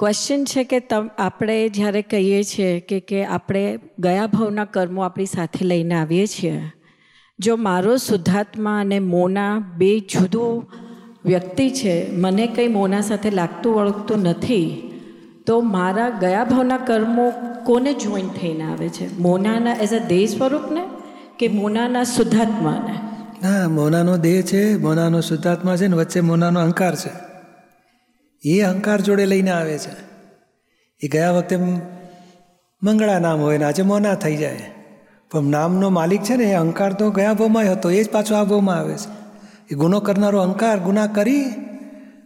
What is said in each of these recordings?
Question છે કે આપણે જ્યારે કહીએ છીએ કે કે આપણે ગયા ભાવના કર્મો આપણી સાથે લઈને આવીએ છીએ. જો મારો શુદ્ધાત્મા અને મોના બે જુદું વ્યક્તિ છે, મને કંઈ મોના સાથે લાગતું વળગતું નથી, તો મારા ગયા ભાવના કર્મો કોને જોઈન થઈને આવે છે? મોનાના એઝ અ દેહ સ્વરૂપને કે મોનાના શુદ્ધાત્માને? ના, મોનાનો દેહ છે, મોનાનો શુદ્ધાત્મા છે ને વચ્ચે મોનાનો અહંકાર છે. એ અહંકાર જોડે લઈને આવે છે. એ ગયા વખતે મંગળા નામ હોય ને આજે મોના થઈ જાય. પણ નામનો માલિક છે ને, એ અહંકાર તો ગયા ભાવમાં હતો, એ જ પાછો આ ભાવમાં આવે છે. એ ગુનો કરનારો અહંકાર ગુના કરી,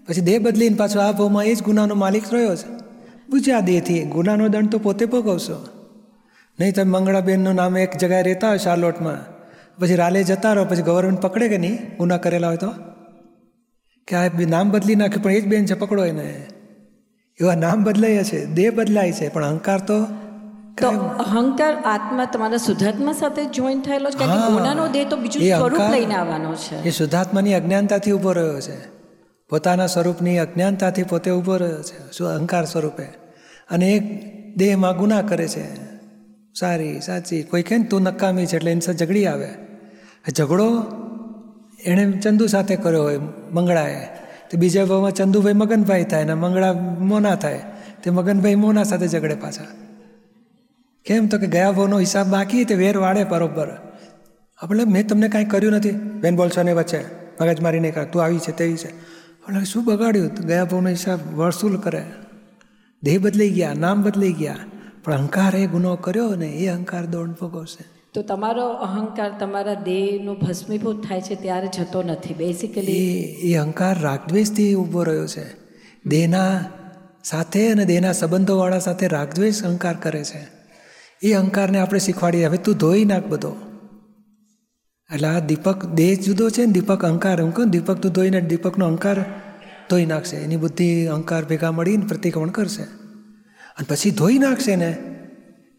પછી દેહ બદલીને પાછો આ ભાવમાં એ જ ગુનાનો માલિક રહ્યો છે. બુજ્યા દેહથી, ગુનાનો દંડ તો પોતે ભોગવશો. નહીં તમે મંગળાબેનનું નામ એક જગ્યાએ રહેતા હોય શાર્લોટમાં પછી રાલે જતા રહો, પછી ગવર્મેન્ટ પકડે કે નહીં? ગુના કરેલા હોય તો? કે આ નામ બદલી નાખે પણ એ જ બેન છે પકડો એને. એવા નામ બદલાય છે દેહ બદલાય છે પણ અહંકાર તો તો અહંકાર આત્મા તમારા શુદ્ધાત્મા સાથે જોઈન થયેલો છે? કારણ કે હા. દેહ તો બીજું એ સ્વરૂપ લઈને આવવાનો છે. એ શુદ્ધાત્માની અજ્ઞાનતાથી ઊભો રહ્યો છે. પોતાના સ્વરૂપની અજ્ઞાનતાથી પોતે ઊભો રહ્યો છે શું અહંકાર સ્વરૂપે. અને એક દેહમાં ગુના કરે છે. સારી સાચી કોઈ કહે ને તું નકામી છે એટલે એની સાથે ઝઘડી આવે. ઝઘડો એણે ચંદુ સાથે કર્યો હોય, મંગળાએ. તો બીજા ભાવમાં ચંદુભાઈ મગનભાઈ થાય ને મંગળા મોના થાય. તે મગનભાઈ મોના સાથે ઝઘડે પાછા. કેમ તો કે ગયા ભાવનો હિસાબ બાકી તે વેર વાળે બરોબર. આપણે મેં તમને કાંઈ કર્યું નથી. બેન બોલશો ને વચ્ચે. મગજ મારી નહીં કર તું આવી છે, તેવી છે. એટલે શું બગાડ્યું? ગયા ભાવનો હિસાબ વસૂલ કરે. દેહ બદલાઈ ગયા, નામ બદલાઈ ગયા. પણ અહંકાર એ ગુનો કર્યો ને એ અહંકાર દોડ ભોગવશે. તો તમારો અહંકાર તમારા દેહનું ભસ્મીભૂત થાય છે ત્યારે જતો નથી બેસિકલી એ અહંકાર રાગદ્વેષથી ઊભો રહ્યો છે. દેહના સાથે અને દેહના સંબંધોવાળા સાથે રાગદ્વેષ અહંકાર કરે છે. એ અહંકારને આપણે શીખવાડીએ. હવે તું ધોઈ નાખ બધો. એટલે આ દીપક, દેહ જુદો છે ને, દીપક અહંકાર. હું કહું દીપક તું ધોઈને દીપકનો અહંકાર ધોઈ નાખશે. એની બુદ્ધિ અહંકાર ભેગા મળીને પ્રતિક્રમણ કરશે. અને પછી ધોઈ નાખશે ને.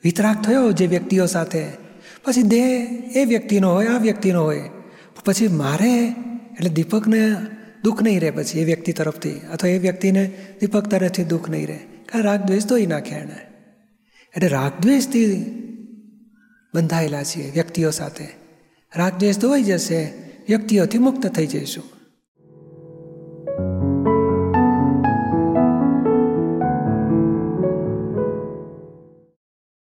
વિતરાગ થયો જે વ્યક્તિઓ સાથે. પછી દેહ એ વ્યક્તિનો હોય, આ વ્યક્તિનો હોય. પછી મારે એટલે દીપકને દુઃખ નહીં રહે પછી એ વ્યક્તિ તરફથી. અથવા એ વ્યક્તિને દીપક તરફથી દુઃખ નહીં રહે. કારણ રાગદ્વેષ ધોઈ નાખે એને એટલે રાગદ્વેષથી બંધાયેલા છીએ વ્યક્તિઓ સાથે. રાગદ્વેષ ધોવાઈ જશે. વ્યક્તિઓથી મુક્ત થઈ જઈશું.